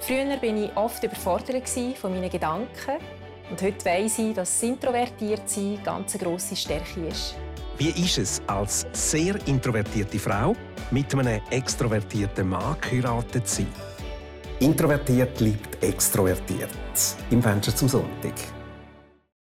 Früher war ich oft überfordert von meinen Gedanken. Und heute weiss ich, dass das introvertiert sein ganz grosse Stärke ist. Wie ist es, als sehr introvertierte Frau mit einem extrovertierten Mann geheiratet zu sein? Introvertiert liebt extrovertiert. Im Fenster zum Sonntag.